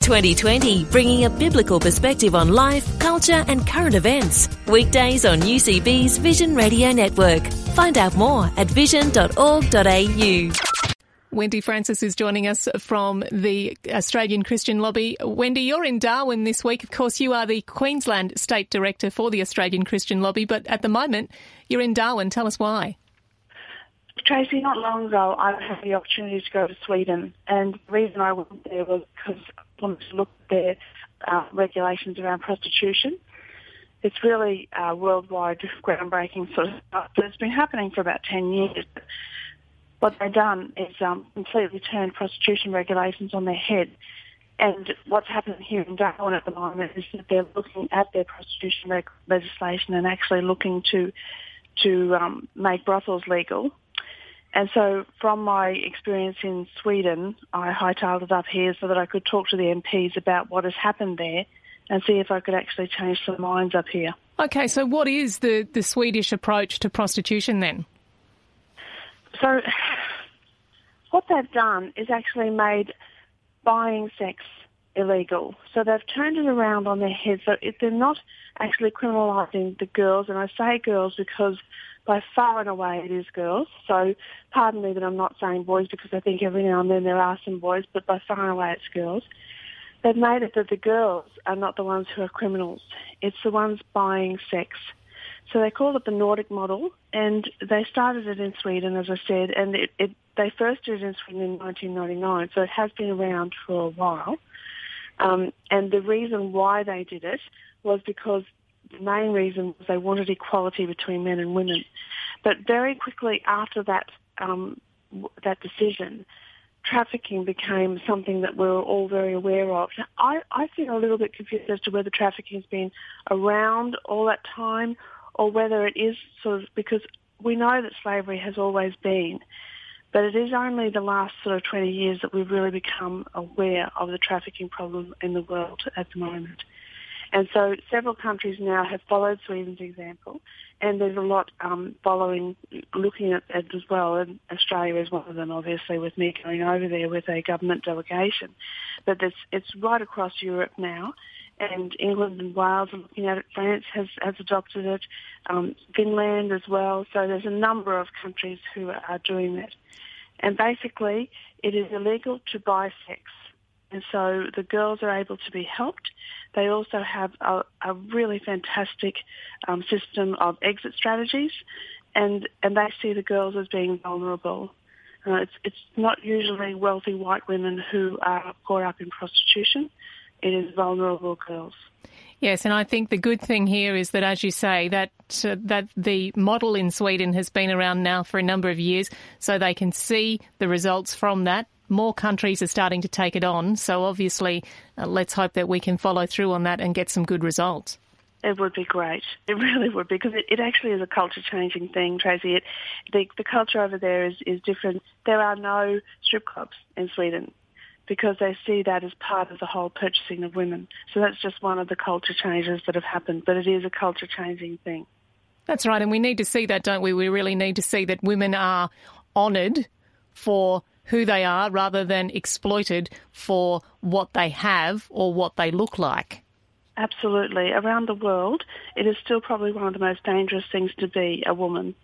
2020, bringing a biblical perspective on life, culture, and current events. Weekdays on UCB's Vision Radio Network. Find out more at vision.org.au. Wendy Francis is joining us from the Australian Christian Lobby. Wendy, you're in Darwin this week. Of course, you are the Queensland State Director for the Australian Christian Lobby, but at the moment, you're in Darwin. Tell us why. Tracy, not long ago, I had the opportunity to go to Sweden, and the reason I went there was because I wanted to look at their uh, regulations around prostitution. It's really uh, worldwide groundbreaking sort of stuff, it's been happening for about 10 years. What they've done is um, completely turned prostitution regulations on their head. And what's happening here in Darwin at the moment is that they're looking at their prostitution reg- legislation and actually looking to to um, make brothels legal and so from my experience in Sweden, I hightailed it up here so that I could talk to the MPs about what has happened there and see if I could actually change some minds up here. Okay, so what is the, the Swedish approach to prostitution then? So what they've done is actually made buying sex illegal. So they've turned it around on their head. So they're not actually criminalising the girls, and I say girls because by far and away it is girls. So pardon me that I'm not saying boys because I think every now and then there are some boys, but by far and away it's girls. They've made it that the girls are not the ones who are criminals. It's the ones buying sex. So they call it the Nordic model, and they started it in Sweden, as I said, and it, it, they first did it in Sweden in 1999, so it has been around for a while. Um, and the reason why they did it was because the main reason was they wanted equality between men and women. But very quickly after that um, that decision, trafficking became something that we're all very aware of. Now, I, I feel a little bit confused as to whether trafficking has been around all that time or whether it is sort of because we know that slavery has always been. But it is only the last sort of 20 years that we've really become aware of the trafficking problem in the world at the moment. And so several countries now have followed Sweden's example, and there's a lot um, following, looking at it as well. And Australia is one of them, obviously, with me going over there with a government delegation. But it's, it's right across Europe now, and England and Wales are looking at it. France has, has adopted it, um, Finland as well. So there's a number of countries who are doing that. And basically, it is illegal to buy sex. And so the girls are able to be helped. They also have a, a really fantastic um, system of exit strategies, and, and they see the girls as being vulnerable. Uh, it's, it's not usually wealthy white women who are caught up in prostitution. It is vulnerable girls. Yes, and I think the good thing here is that, as you say, that uh, that the model in Sweden has been around now for a number of years, so they can see the results from that. More countries are starting to take it on, so obviously, uh, let's hope that we can follow through on that and get some good results. It would be great. It really would because it, it actually is a culture changing thing, Tracy. It, the, the culture over there is, is different. There are no strip clubs in Sweden because they see that as part of the whole purchasing of women. So that's just one of the culture changes that have happened, but it is a culture changing thing. That's right, and we need to see that, don't we? We really need to see that women are honoured for who they are rather than exploited for what they have or what they look like. Absolutely. Around the world, it is still probably one of the most dangerous things to be a woman.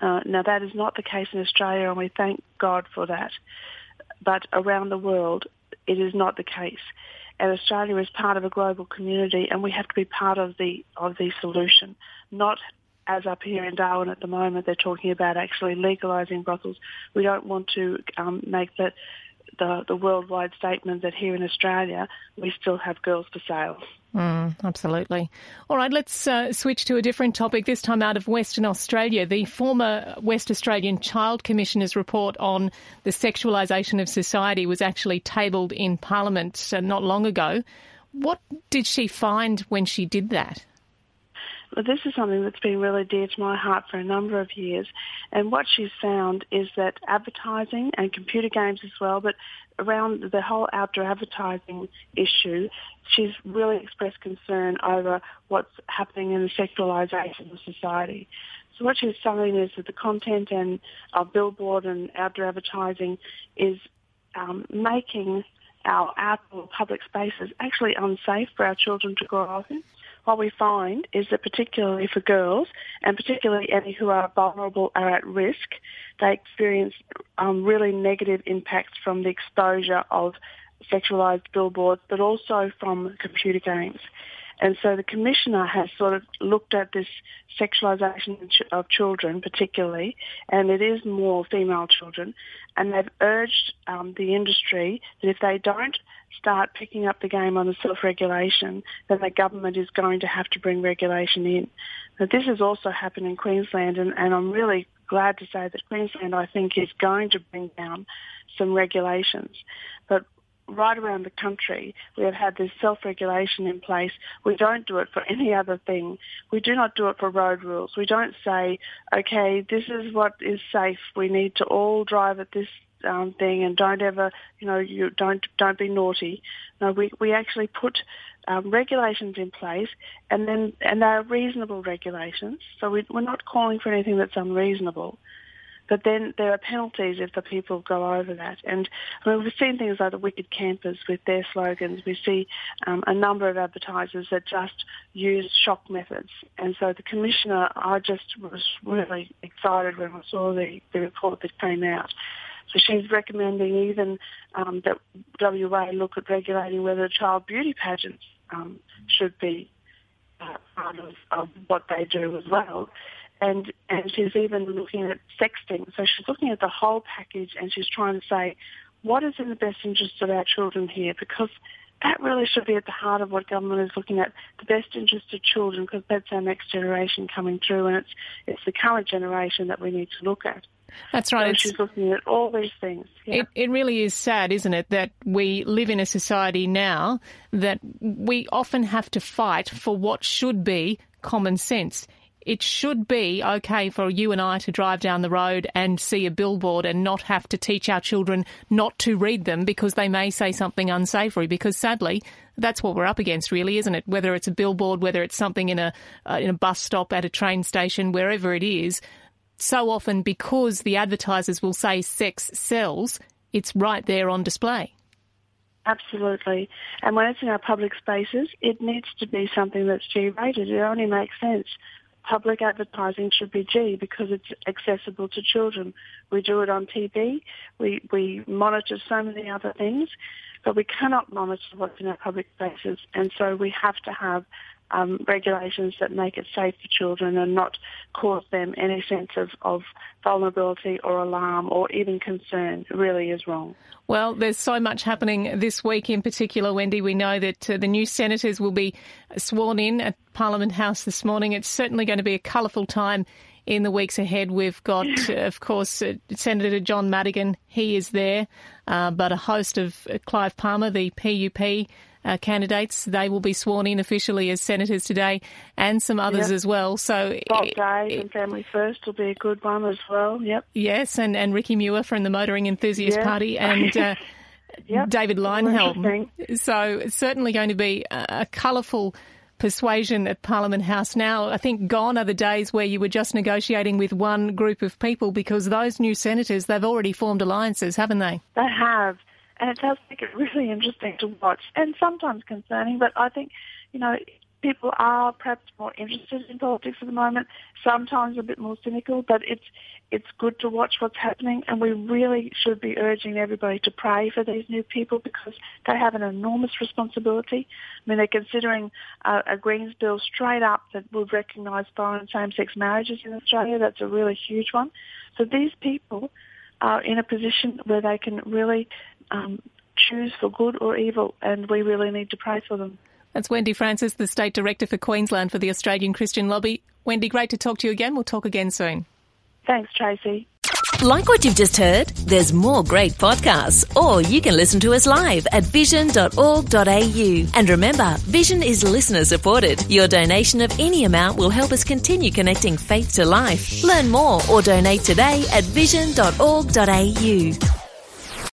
Uh, now, that is not the case in Australia, and we thank God for that but around the world it is not the case. And Australia is part of a global community, and we have to be part of the of the solution, not as up here in Darwin at the moment. They're talking about actually legalising brothels. We don't want to um, make that the, the worldwide statement that here in Australia we still have girls for sale. Mm, absolutely. All right, let's uh, switch to a different topic, this time out of Western Australia. The former West Australian Child Commissioner's report on the sexualisation of society was actually tabled in Parliament uh, not long ago. What did she find when she did that? This is something that's been really dear to my heart for a number of years. And what she's found is that advertising and computer games as well, but around the whole outdoor advertising issue, she's really expressed concern over what's happening in the sexualisation of society. So what she's saying is that the content and of billboard and outdoor advertising is um, making our outdoor public spaces actually unsafe for our children to grow up in. What we find is that particularly for girls, and particularly any who are vulnerable are at risk, they experience um, really negative impacts from the exposure of sexualised billboards, but also from computer games. And so the commissioner has sort of looked at this sexualisation of children particularly, and it is more female children, and they've urged um, the industry that if they don't start picking up the game on the self-regulation, then the government is going to have to bring regulation in. But this has also happened in Queensland, and, and I'm really glad to say that Queensland, I think, is going to bring down some regulations. But right around the country, we have had this self-regulation in place. We don't do it for any other thing. We do not do it for road rules. We don't say, okay, this is what is safe. We need to all drive at this um, thing and don't ever, you know, you don't don't be naughty. No, we we actually put um, regulations in place, and then and they are reasonable regulations. So we, we're not calling for anything that's unreasonable. But then there are penalties if the people go over that. And I mean, we've seen things like the Wicked Campers with their slogans. We see um, a number of advertisers that just use shock methods. And so the commissioner, I just was really excited when I saw the, the report that came out. So she's recommending even um, that WA look at regulating whether child beauty pageants um, should be uh, part of, of what they do as well and and she's even looking at sexting. So she's looking at the whole package, and she's trying to say what is in the best interest of our children here, because that really should be at the heart of what government is looking at, the best interest of children, because that's our next generation coming through, and it's it's the current generation that we need to look at. That's right. So she's looking at all these things. Yeah. It, it really is sad, isn't it, that we live in a society now that we often have to fight for what should be common sense it should be okay for you and I to drive down the road and see a billboard and not have to teach our children not to read them because they may say something unsavory. Because sadly, that's what we're up against, really, isn't it? Whether it's a billboard, whether it's something in a uh, in a bus stop, at a train station, wherever it is. So often, because the advertisers will say sex sells, it's right there on display. Absolutely. And when it's in our public spaces, it needs to be something that's G rated. It only makes sense public advertising should be G because it's accessible to children. We do it on TV. We, we monitor so many other things, but we cannot monitor what's in our public spaces. And so we have to have um, regulations that make it safe for children and not cause them any sense of, of vulnerability or alarm or even concern it really is wrong. Well, there's so much happening this week in particular, Wendy. We know that uh, the new senators will be sworn in at Parliament House this morning. It's certainly going to be a colourful time in the weeks ahead. We've got, uh, of course, uh, Senator John Madigan. He is there, uh, but a host of uh, Clive Palmer, the PUP uh, candidates. They will be sworn in officially as senators today, and some others yep. as well. So, Bob Day and Family First will be a good one as well. Yep. Yes, and, and Ricky Muir from the Motoring Enthusiast yep. Party, and uh, yep. David Leyonhjelm. So, it's certainly going to be a, a colourful persuasion at Parliament House now. I think gone are the days where you were just negotiating with one group of people because those new senators, they've already formed alliances, haven't they? They have and it does make it really interesting to watch and sometimes concerning. But I think, you know, people are perhaps more interested in politics at the moment, sometimes a bit more cynical, but it's it's good to watch what's happening and we really should be urging everybody to pray for these new people because they have an enormous responsibility. I mean, they're considering a Greens bill straight up that would recognise foreign same-sex marriages in Australia. That's a really huge one. So these people are in a position where they can really um, choose for good or evil, and we really need to pray for them. That's Wendy Francis, the State Director for Queensland for the Australian Christian Lobby. Wendy, great to talk to you again. We'll talk again soon. Thanks, Tracy. Like what you've just heard? There's more great podcasts, or you can listen to us live at vision.org.au. And remember, Vision is listener supported. Your donation of any amount will help us continue connecting faith to life. Learn more or donate today at vision.org.au.